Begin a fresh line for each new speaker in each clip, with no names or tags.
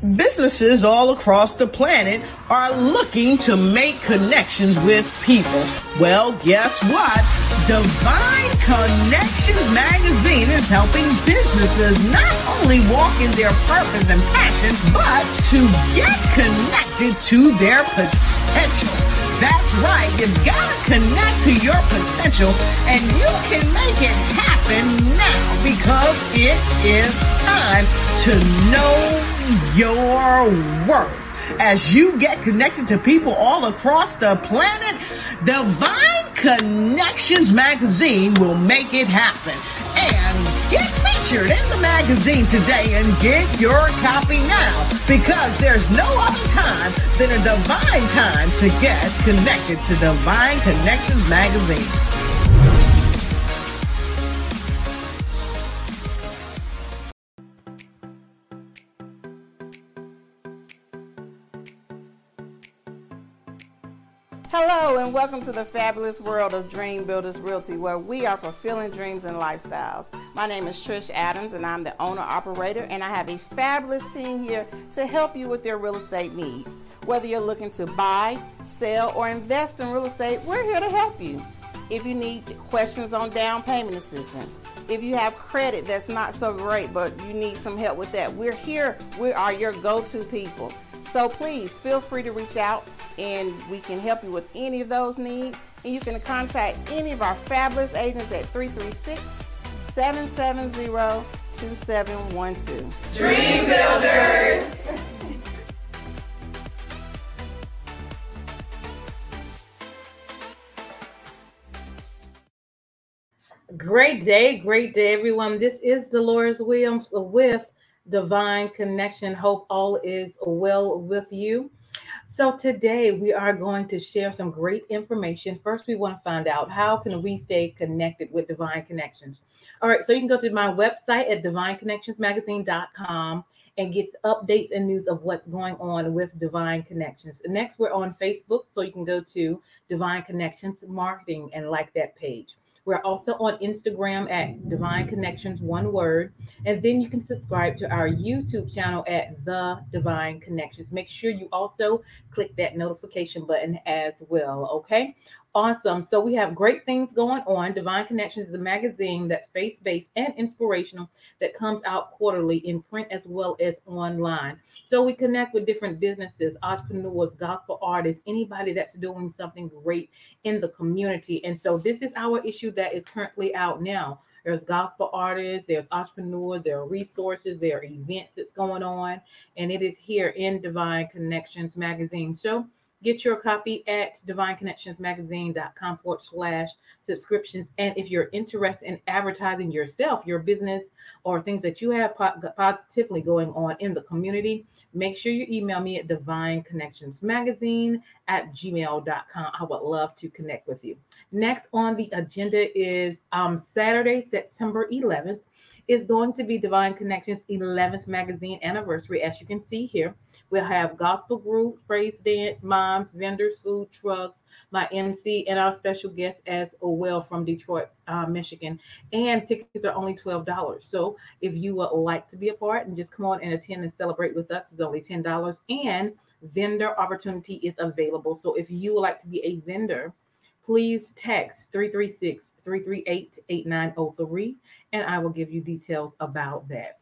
Businesses all across the planet are looking to make connections with people. Well, guess what? Divine Connections magazine is helping businesses not only walk in their purpose and passions, but to get connected to their potential. That's right. You've got to connect to your potential and you can make it happen now because it is time to know your worth. As you get connected to people all across the planet, Divine Connections magazine will make it happen. And get featured in the magazine today and get your copy now because there's no other time than a divine time to get connected to Divine Connections magazine.
Hello and welcome to the fabulous world of Dream Builders Realty where we are fulfilling dreams and lifestyles. My name is Trish Adams and I'm the owner operator and I have a fabulous team here to help you with your real estate needs. Whether you're looking to buy, sell or invest in real estate, we're here to help you. If you need questions on down payment assistance, if you have credit that's not so great but you need some help with that, we're here. We are your go-to people. So please feel free to reach out and we can help you with any of those needs. And you can contact any of our fabulous agents at 336 770 2712.
Dream Builders!
Great day, great day, everyone. This is Deloris Williams with Divine Connection. Hope all is well with you. So today we are going to share some great information. First, we want to find out how can we stay connected with Divine Connections. All right, so you can go to my website at divineconnectionsmagazine.com and get updates and news of what's going on with Divine Connections. Next, we're on Facebook, so you can go to Divine Connections Marketing and like that page. We're also on Instagram at Divine Connections, one word. And then you can subscribe to our YouTube channel at The Divine Connections. Make sure you also click that notification button as well. Okay. Awesome. So we have great things going on. Divine Connections is a magazine that's faith based and inspirational that comes out quarterly in print as well as online. So we connect with different businesses, entrepreneurs, gospel artists, anybody that's doing something great in the community. And so this is our issue that is currently out now. There's gospel artists, there's entrepreneurs, there are resources, there are events that's going on, and it is here in Divine Connections magazine. So Get your copy at divineconnectionsmagazine.com forward slash subscriptions. And if you're interested in advertising yourself, your business, or things that you have po- positively going on in the community, make sure you email me at divineconnectionsmagazine at gmail.com. I would love to connect with you. Next on the agenda is um, Saturday, September 11th is going to be Divine Connections 11th magazine anniversary. As you can see here, we'll have gospel groups, praise dance, moms, vendors, food trucks, my MC, and our special guest as well from Detroit, uh, Michigan. And tickets are only $12. So if you would like to be a part and just come on and attend and celebrate with us, it's only $10. And vendor opportunity is available. So if you would like to be a vendor, please text 336 338 8903 and I will give you details about that.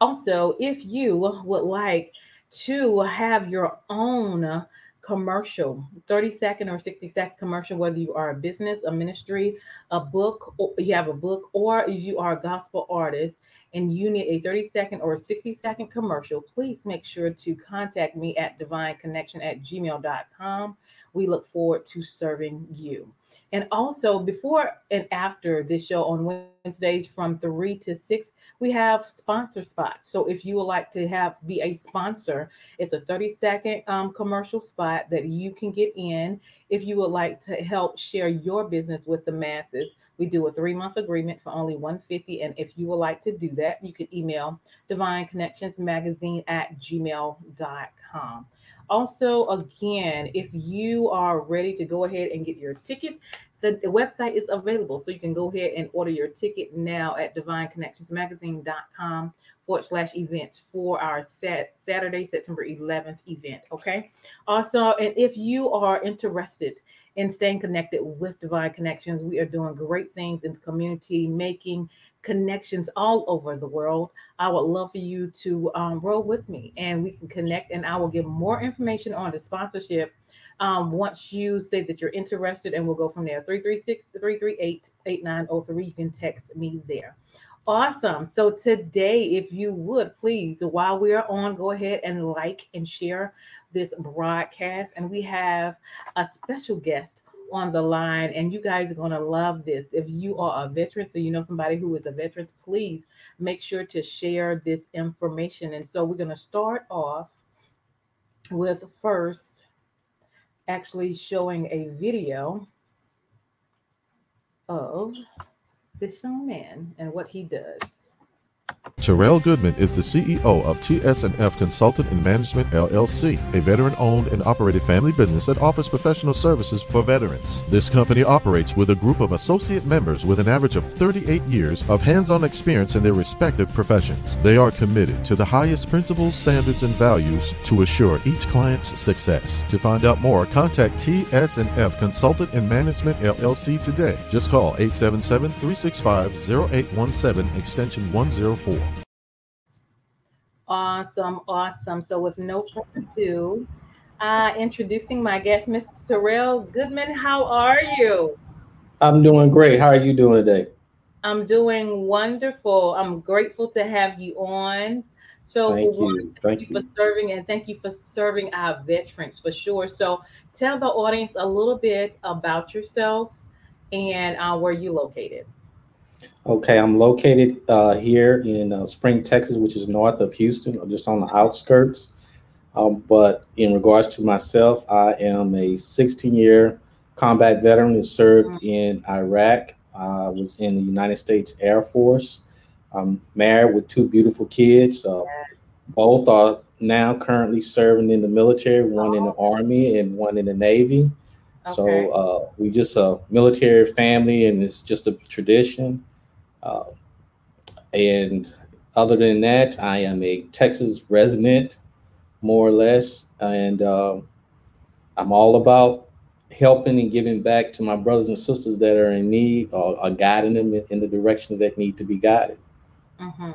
Also, if you would like to have your own commercial 30 second or 60 second commercial whether you are a business a ministry a book you have a book or you are a gospel artist and you need a 30 second or 60 second commercial please make sure to contact me at divine connection at gmail.com we look forward to serving you and also before and after this show on Wednesdays from 3 to 6, we have sponsor spots. So if you would like to have be a sponsor, it's a 30 second um, commercial spot that you can get in if you would like to help share your business with the masses. We do a three month agreement for only 150 And if you would like to do that, you can email Divine Connections Magazine at gmail.com. Also, again, if you are ready to go ahead and get your ticket the, website is available. So you can go ahead and order your ticket now at divineconnectionsmagazine.com forward slash events for our set Saturday, September 11th event. Okay. Also, and if you are interested in staying connected with Divine Connections, we are doing great things in the community, making connections all over the world. I would love for you to um, roll with me and we can connect, and I will give more information on the sponsorship um, once you say that you're interested, and we'll go from there. 336 338 8903. You can text me there. Awesome. So today, if you would please, while we are on, go ahead and like and share this broadcast. And we have a special guest on the line, and you guys are going to love this. If you are a veteran, so you know somebody who is a veteran, please make sure to share this information. And so we're going to start off with first actually showing a video of this young man and what he does.
Tierell Goodman is the CEO of TS&F Consultant and Management LLC, a veteran-owned and operated family business that offers professional services for veterans. This company operates with a group of associate members with an average of 38 years of hands-on experience in their respective professions. They are committed to the highest principles, standards, and values to assure each client's success. To find out more, contact TS&F Consultant and Management LLC today. Just call 877-365-0817 extension 104.
Awesome, awesome. So, with no further ado, uh, introducing my guest, Mr. Tierell Goodman. How are you?
I'm doing great. How are you doing today?
I'm doing wonderful. I'm grateful to have you on.
So, thank you.
Thank, thank you, you for serving, and thank you for serving our veterans for sure. So, tell the audience a little bit about yourself and uh, where you're located.
Okay, I'm located uh, here in uh, Spring, Texas, which is north of Houston, just on the outskirts. Um, but in regards to myself, I am a 16 year combat veteran that served mm-hmm. in Iraq. I was in the United States Air Force. I'm married with two beautiful kids. Uh, both are now currently serving in the military, one in the oh. Army and one in the Navy. Okay. So uh, we just a military family, and it's just a tradition. Uh, and other than that, I am a Texas resident, more or less, and uh, I'm all about helping and giving back to my brothers and sisters that are in need or, or guiding them in the directions that need to be guided.
Mm-hmm.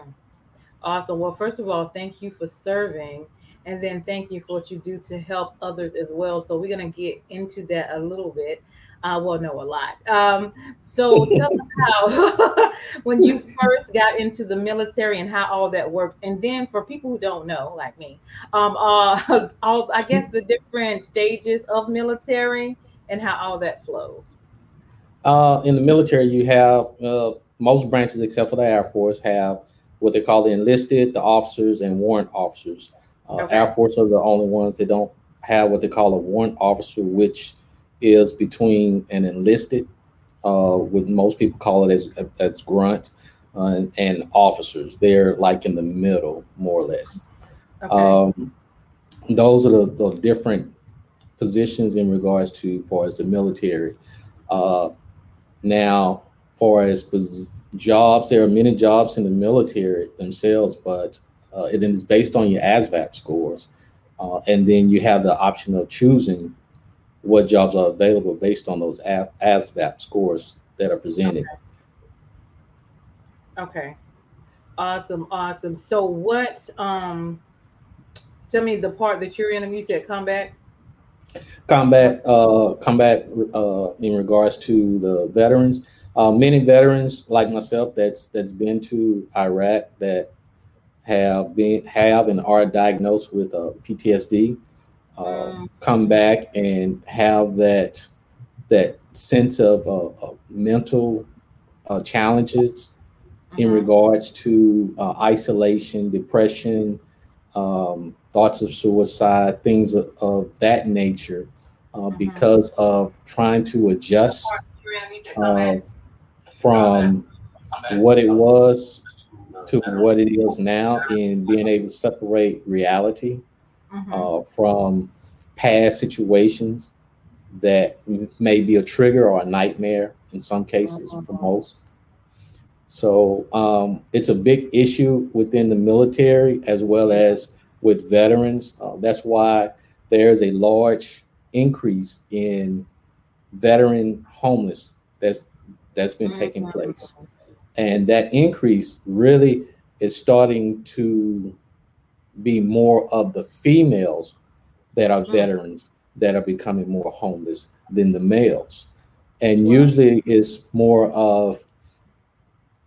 Awesome. Well, first of all, thank you for serving. And then thank you for what you do to help others as well. So we're going to get into that a little bit. I will know a lot. Um, so tell us how, when you first got into the military and how all that works, and then for people who don't know, like me, um, uh, all I guess the different stages of military and how all that flows.
Uh, in the military, you have uh, most branches, except for the Air Force, have what they call the enlisted, the officers, and warrant officers. Uh, okay. Air Force are the only ones that don't have what they call a warrant officer, which is between an enlisted, uh, what most people call it as as grunt, uh, and, and, officers. They're like in the middle, more or less. Okay. Um, those are the, the, different positions in regards to far as the military. Uh, now, far as jobs, there are many jobs in the military themselves, but uh, it is based on your ASVAB scores. Uh, and then you have the option of choosing what jobs are available based on those ASVAB scores that are presented.
Okay. okay. Awesome, awesome. So what um tell me the part that you're in you said combat?
Combat uh combat uh in regards to the veterans. Uh, many veterans like myself that's that's been to Iraq that have been have and are diagnosed with uh, PTSD um, come back and have that that sense of, uh, of mental uh, challenges mm-hmm. in regards to uh, isolation, depression, um, thoughts of suicide, things of, of that nature, uh, mm-hmm. because of trying to adjust uh, from what it was to what it is now, and being able to separate reality mm-hmm. uh, from past situations that may be a trigger or a nightmare in some cases for mm-hmm. most. So um, it's a big issue within the military as well as with veterans. Uh, that's why there's a large increase in veteran homeless that's that's been taking mm-hmm. place, and that increase really is starting to be more of the females that are mm. veterans that are becoming more homeless than the males. And usually it's more of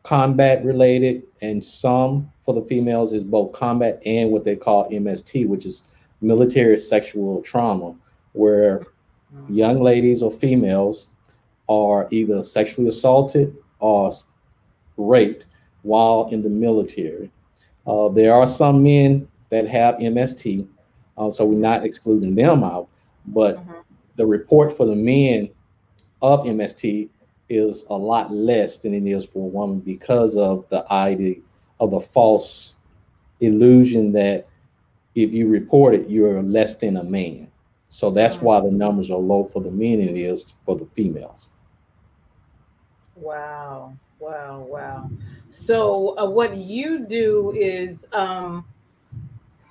combat related, and some for the females is both combat and what they call MST, which is military sexual trauma, where young ladies or females are either sexually assaulted or raped while in the military. Uh, there are some men that have MST, uh, so we're not excluding them out. But mm-hmm. the report for the men of MST is a lot less than it is for a woman because of the idea of the false illusion that if you report it, you're less than a man. So that's mm-hmm. why the numbers are low for the men and it is for the females.
Wow, wow, wow. So uh, what you do is um,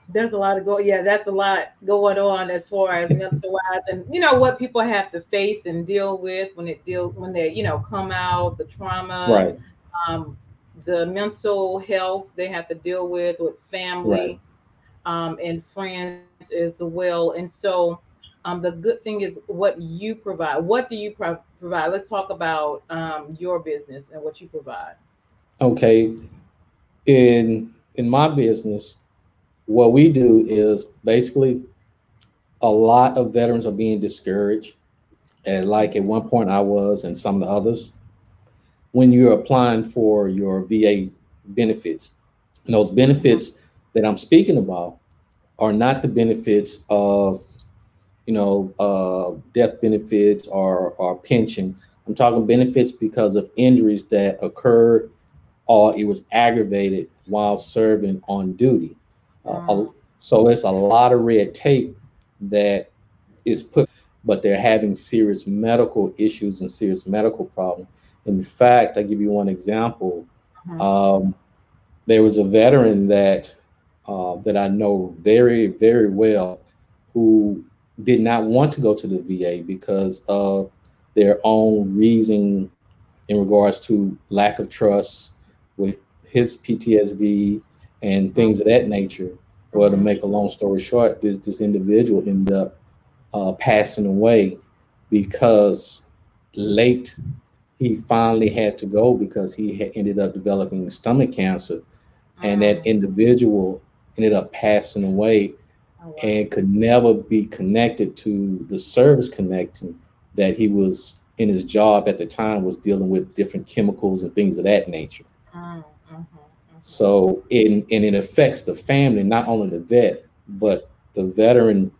there's a lot of go yeah that's a lot going on as far as mental wise and you know what people have to face and deal with when it deal when they you know come out the trauma
right.
um, the mental health they have to deal with with family right. um, and friends as well. And so um, the good thing is what you provide. What do you pro- provide? Let's talk about um, your business and what you provide.
Okay. In in my business what we do is basically a lot of veterans are being discouraged. And like at one point I was, and some of the others, when you're applying for your VA benefits, and those benefits that I'm speaking about are not the benefits of, you know, uh, death benefits or, or pension. I'm talking benefits because of injuries that occurred or it was aggravated while serving on duty. Uh, so it's a lot of red tape that is put, but they're having serious medical issues and serious medical problems. In fact, I give you one example. Mm-hmm. Um, there was a veteran that uh, that I know very very well who did not want to go to the VA because of their own reason in regards to lack of trust with his PTSD and things of that nature. Well, to make a long story short, this this individual ended up uh, passing away because late he finally had to go because he had ended up developing stomach cancer, and that mm. individual ended up passing away oh, and could never be connected to the service connection that he was in his job at the time was dealing with different chemicals and things of that nature. So it and it affects the family, not only the vet, but the veteran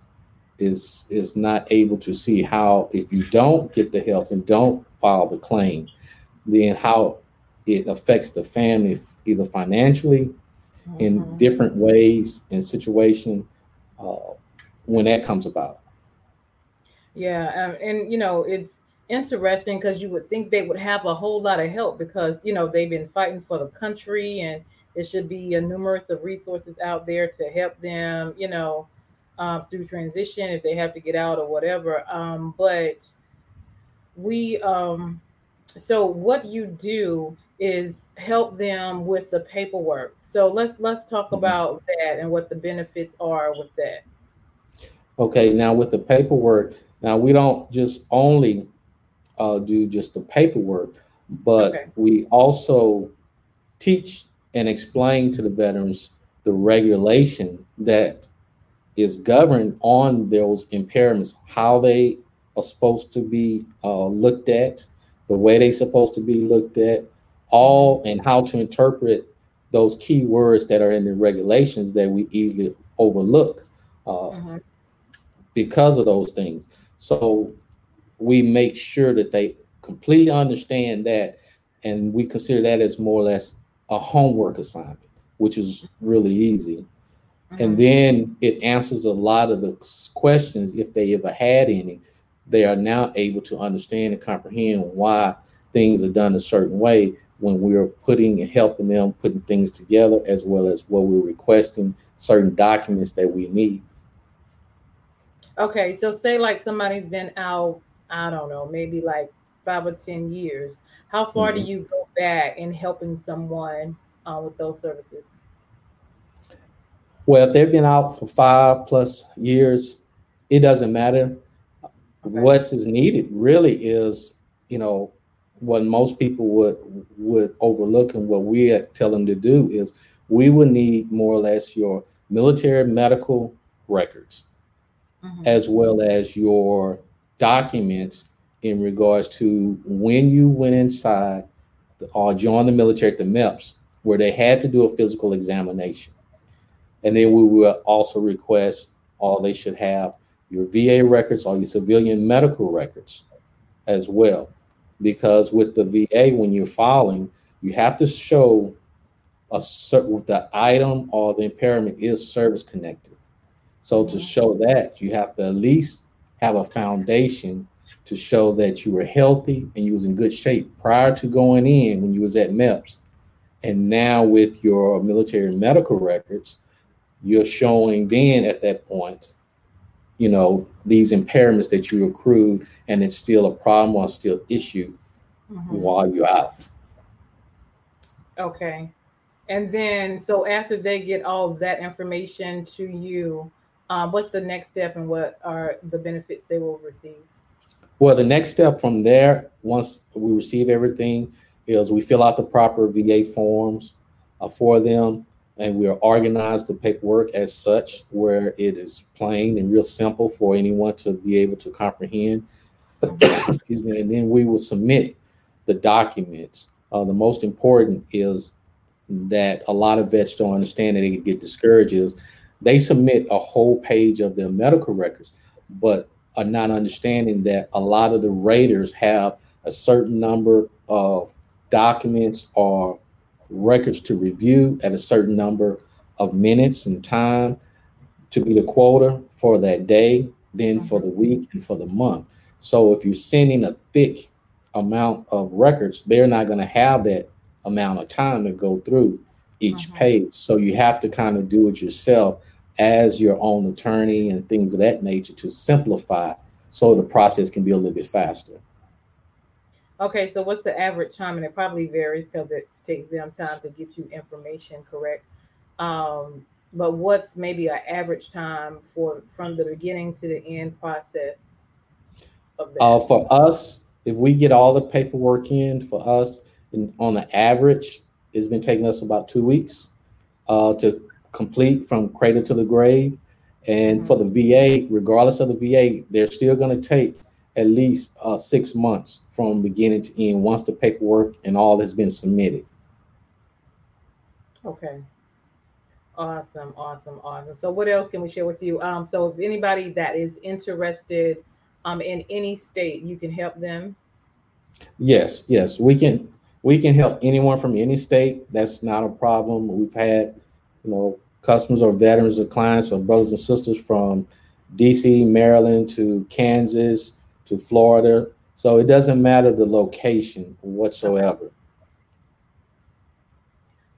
is is not able to see how if you don't get the help and don't file the claim, then how it affects the family either financially mm-hmm. in different ways and situation uh, when that comes about.
Yeah, um, and you know it's interesting because you would think they would have a whole lot of help because you know they've been fighting for the country and it should be a numerous of resources out there to help them you know um, through transition if they have to get out or whatever. Um, but we um, so what you do is help them with the paperwork. So let's let's talk mm-hmm. about that and what the benefits are with that.
Okay now with the paperwork now we don't just only uh, do just the paperwork, but okay. we also teach and explain to the veterans the regulation that is governed on those impairments, how they are supposed to be uh, looked at, the way they're supposed to be looked at, all and how to interpret those key words that are in the regulations that we easily overlook uh, mm-hmm. because of those things. So we make sure that they completely understand that and we consider that as more or less a homework assignment which is really easy. Mm-hmm. and then it answers a lot of the questions if they ever had any. They are now able to understand and comprehend why things are done a certain way when we're putting and helping them putting things together as well as what we're requesting certain documents that we need.
Okay so say like somebody's been out i don't know maybe like five or ten years how far mm-hmm. do you go back in helping someone uh, with those services
well if they've been out for five plus years it doesn't matter okay. what is needed really is you know what most people would would overlook and what we tell them to do is we would need more or less your military medical records mm-hmm. as well as your documents in regards to when you went inside or joined the military at the MEPS where they had to do a physical examination. And then we will also request all they should have your VA records or your civilian medical records as well because with the VA, when you're filing, you have to show a certain the item or the impairment is service connected. So to mm-hmm. show that, you have to at least have a foundation to show that you were healthy and you was in good shape prior to going in when you was at MEPS. And now with your military medical records, you're showing then at that point, you know, these impairments that you accrued and it's still a problem or still issue mm-hmm. while you're out.
Okay. And then, so after they get all that information to you, um, what's the next step and what are the benefits they will receive?
Well, the next step from there, once we receive everything, is we fill out the proper VA forms uh, for them and we'll organize the paperwork as such where it is plain and real simple for anyone to be able to comprehend. Excuse me. And then we will submit the documents. Uh, the most important is that a lot of vets don't understand that they get discouraged is they submit a whole page of their medical records, but are not understanding that a lot of the raters have a certain number of documents or records to review at a certain number of minutes and time to be the quota for that day, then mm-hmm. for the week and for the month. So if you're sending a thick amount of records, they're not going to have that amount of time to go through each uh-huh. page. So you have to kind of do it yourself as your own attorney and things of that nature to simplify so the process can be a little bit faster.
Okay, so what's the average time? And it probably varies because it takes them time to get you information correct. Um, but what's maybe an average time for from the beginning to the end process
of that? Uh, for us, if we get all the paperwork in for us, and on the average, it's been taking us about two weeks uh, to complete from cradle to the grave. And for the VA, regardless of the VA, they're still going to take at least uh, six months from beginning to end once the paperwork and all has been submitted.
Okay. Awesome, awesome, awesome. So, what else can we share with you? Um, so, if anybody that is interested um, in any state, you can help them?
Yes, yes, we can. We can help anyone from any state. That's not a problem. We've had, you know, customers or veterans or clients or brothers and sisters from DC, Maryland to Kansas to Florida. So it doesn't matter the location whatsoever.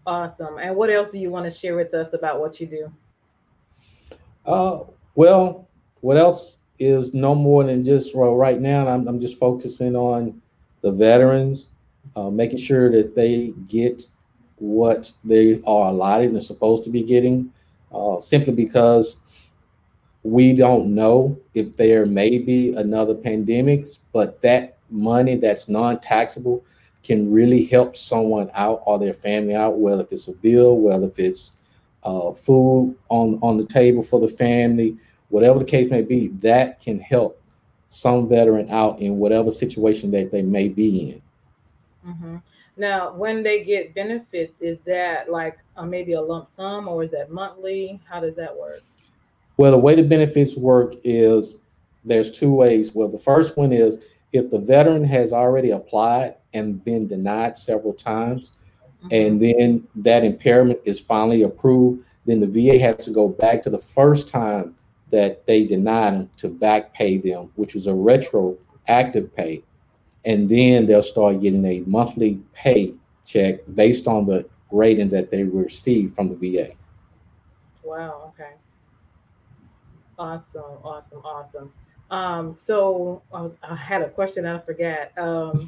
Awesome. And what else do you want to share with us about what you do?
Uh, well, what else is no more than just well, right now. I'm, I'm just focusing on the veterans, uh, making sure that they get what they are allotted and supposed to be getting, uh, simply because we don't know if there may be another pandemics, but that money that's non-taxable can really help someone out or their family out, whether if it's a bill, whether if it's uh, food on on the table for the family, whatever the case may be, that can help some veteran out in whatever situation that they may be in.
Mm-hmm. Now, when they get benefits, is that like uh, maybe a lump sum or is that monthly? How does that work?
Well, the way the benefits work is there's two ways. Well, the first one is if the veteran has already applied and been denied several times, mm-hmm. and then that impairment is finally approved, then the VA has to go back to the first time that they denied them to back pay them, which is a retroactive pay. And then they'll start getting a monthly pay check based on the rating that they receive from the VA.
Wow. Okay. Awesome. Awesome. Awesome. Um, so I, was, I had a question I forgot. Um,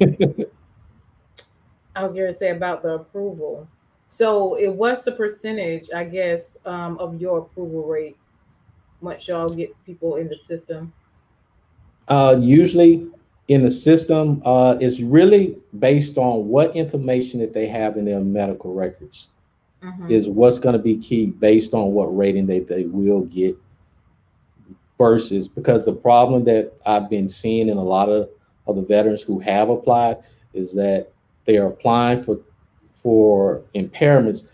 I was going to say about the approval. So it was the percentage, I guess, um, of your approval rate once y'all get people in the system?
Uh, usually in the system, uh, it's really based on what information that they have in their medical records mm-hmm. is what's going to be key based on what rating they, they will get versus because the problem that I've been seeing in a lot of, of the veterans who have applied is that they are applying for for impairments.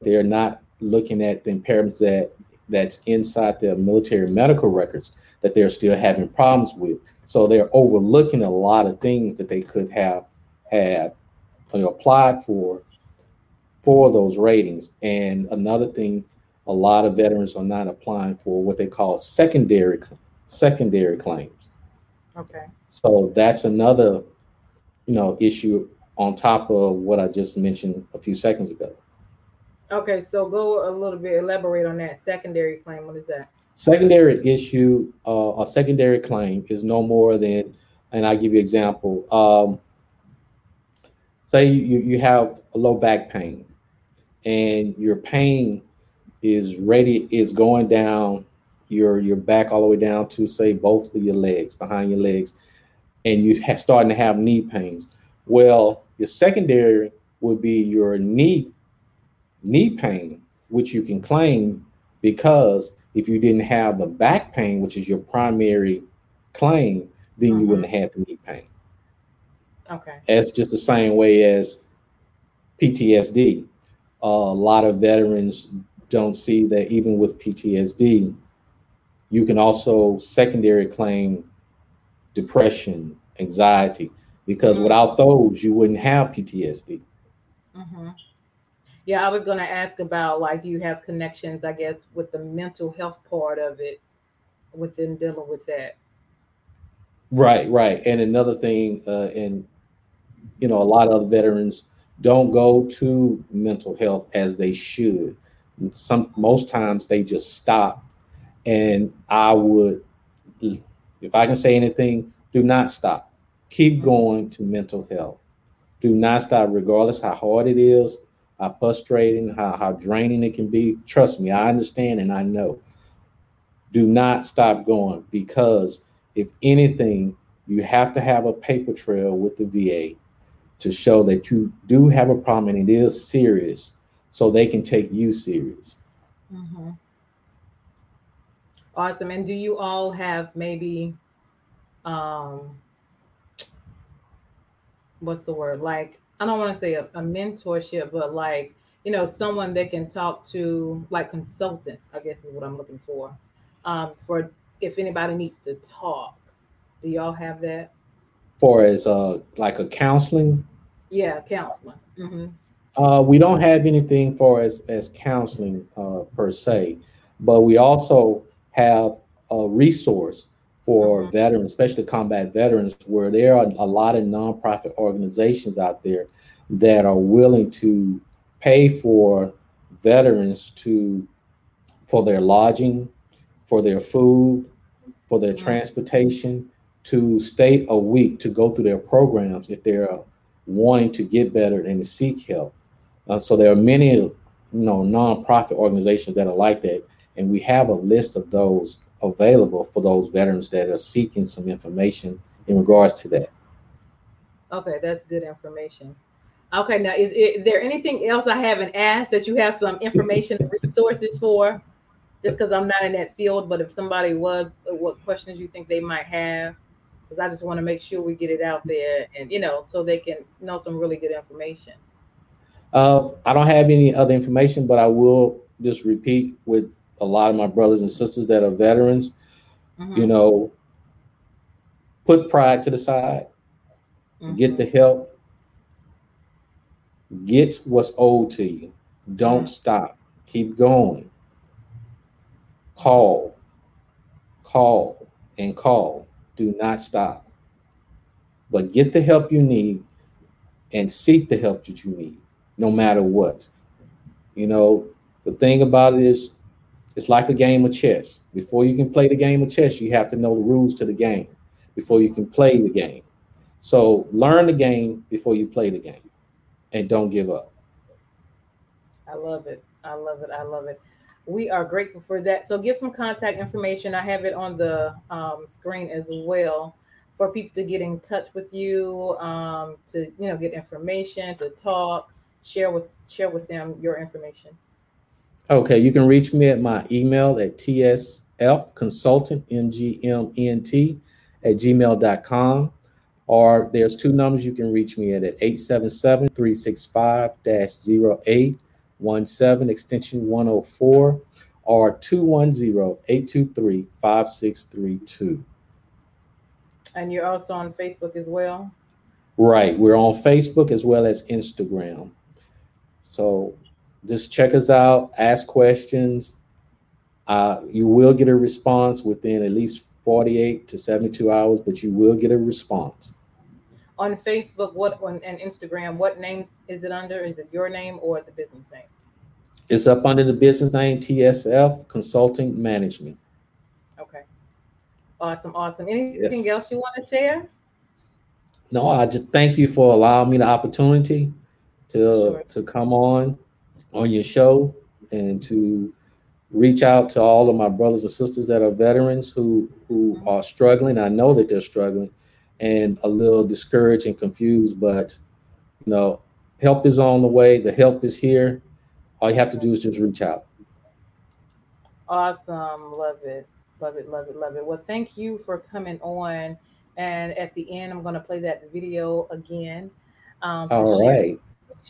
They're not looking at the impairments that that's inside their military medical records that they're still having problems with. So they're overlooking a lot of things that they could have had uh, applied for for those ratings. And another thing, a lot of veterans are not applying for what they call secondary secondary claims.
Okay.
So that's another, you know, issue on top of what I just mentioned a few seconds ago.
Okay, so go a little bit, elaborate on that secondary claim. What is that?
Secondary issue, uh, a secondary claim is no more than, and I'll give you an example. Um, say you, you have a low back pain and your pain is ready, is going down your, your back all the way down to say both of your legs, behind your legs, and you have starting to have knee pains. Well, your secondary would be your knee knee pain, which you can claim because if you didn't have the back pain, which is your primary claim, then mm-hmm. you wouldn't have the knee pain.
Okay.
That's just the same way as PTSD. Uh, a lot of veterans don't see that even with PTSD, you can also secondary claim depression, anxiety, because mm-hmm. without those, you wouldn't have PTSD.
Mm-hmm. Yeah, I was going to ask about like, do you have connections, I guess, with the mental health part of it within dealing with that?
Right, right. And another thing, uh, and you know, a lot of veterans don't go to mental health as they should. Some most times they just stop. And I would, if I can say anything, do not stop. Keep going to mental health. Do not stop, regardless how hard it is how frustrating, how, how draining it can be. Trust me, I understand and I know. Do not stop going because if anything, you have to have a paper trail with the VA to show that you do have a problem and it is serious so they can take you serious.
Mm-hmm. Awesome. And do you all have maybe um what's the word like I don't want to say a, a mentorship, but like you know someone that can talk to like consultant. I guess is what I'm looking for. Um, for if anybody needs to talk, do y'all have that?
For as uh like a counseling.
Yeah, counseling.
Mm-hmm. Uh, we don't have anything for as as counseling uh, per se, but we also have a resource for mm-hmm. veterans, especially combat veterans, where there are a lot of nonprofit organizations out there that are willing to pay for veterans to for their lodging, for their food, for their mm-hmm. transportation, to stay a week to go through their programs if they're wanting to get better and seek help. Uh, so there are many, you know, nonprofit organizations that are like that, and we have a list of those available for those veterans that are seeking some information in regards to that.
Okay, that's good information. Okay, now is, is, there anything else I haven't asked that you have some information and resources for? Just because I'm not in that field, but if somebody was, uh, what questions you think they might have? Because I just want to make sure we get it out there, and you know, so they can know some really good information.
Uh, I don't have any other information, but I will just repeat with a lot of my brothers and sisters that are veterans, mm-hmm. you know, put pride to the side, mm-hmm. get the help, get what's owed to you. Don't mm-hmm. stop, keep going. Call, call and call. Do not stop. But get the help you need and seek the help that you need, no matter what. You know, the thing about it is, it's like a game of chess. Before you can play the game of chess, you have to know the rules to the game before you can play the game. So learn the game before you play the game and don't give up.
I love it. I love it. I love it. We are grateful for that. So give some contact information. I have it on the um, screen as well for people to get in touch with you, um, to you know get information, to talk, share with share with them your information.
Okay, you can reach me at my email at tsf consultant ngmnt at gmail.com or there's two numbers you can reach me at at 877-365-0817 extension 104 or 210-823-5632
and you're also on facebook as well?
Right we're on facebook as well as instagram. So just check us out ask questions uh, you will get a response within at least 48 to 72 hours but you will get a response
on Facebook, what on and Instagram, what names is it under? Is it your name or the business name?
It's up under the business name TSF Consulting Management.
Okay. Awesome, awesome. Anything yes. else you want to share?
No, I just thank you for allowing me the opportunity to sure. to come on on your show and to reach out to all of my brothers and sisters that are veterans who who are struggling. I know that they're struggling and a little discouraged and confused. But you know, help is on the way. The help is here. All you have to do is just reach out.
Awesome. Love it. Love it. Love it. Love it. Well, thank you for coming on. And at the end, I'm going to play that video again.
Um, All right.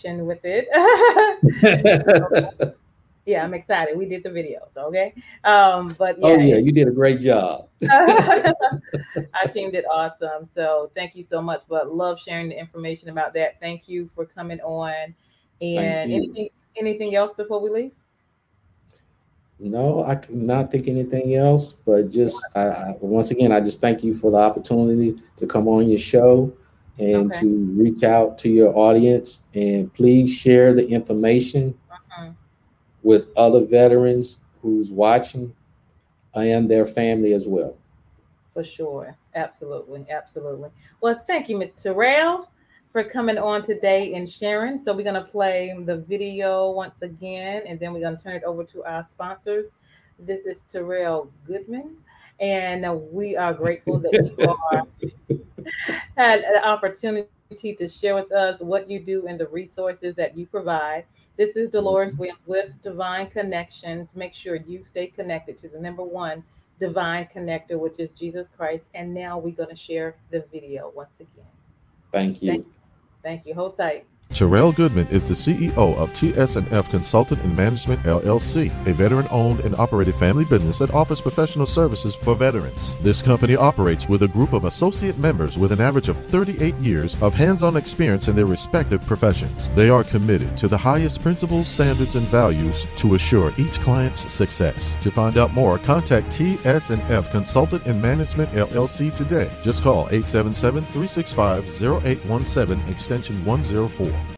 With it. yeah, I'm excited. We did the videos, okay? Um, but
yeah, oh yeah, you did a great job.
Our team did awesome. So thank you so much. But love sharing the information about that. Thank you for coming on. And anything anything else before we leave?
No, I cannot think anything else. But just I, I, once again, I just thank you for the opportunity to come on your show and okay. to reach out to your audience. And please share the information mm-hmm. with other veterans who's watching and their family as well.
For sure. Absolutely. Absolutely. Well, thank you, Ms. Tierell, for coming on today and sharing. So we're going to play the video once again, and then we're going to turn it over to our sponsors. This is Tierell Goodman, and we are grateful that you are had an opportunity to share with us what you do and the resources that you provide. This is Deloris mm-hmm. Williams with Divine Connections. Make sure you stay connected to the number one divine connector, which is Jesus Christ. And now we're going to share the video once again.
Thank you. Thank you.
Thank you. Hold tight.
Tierell Goodman is the CEO of TS&F Consultant and Management LLC, a veteran-owned and operated family business that offers professional services for veterans. This company operates with a group of associate members with an average of 38 years of hands-on experience in their respective professions. They are committed to the highest principles, standards, and values to assure each client's success. To find out more, contact TS&F Consultant and Management LLC today. Just call 877-365-0817 extension 104.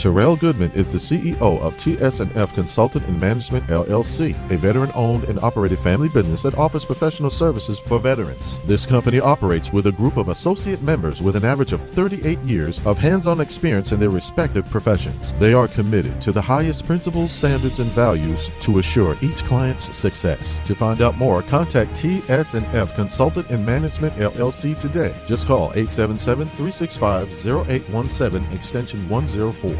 Tierell Goodman is the CEO of TS&F Consultant and Management LLC, a veteran-owned and operated family business that offers professional services for veterans. This company operates with a group of associate members with an average of 38 years of hands-on experience in their respective professions. They are committed to the highest principles, standards, and values to assure each client's success. To find out more, contact TS&F Consultant and Management LLC today. Just call 877-365-0817 extension 104.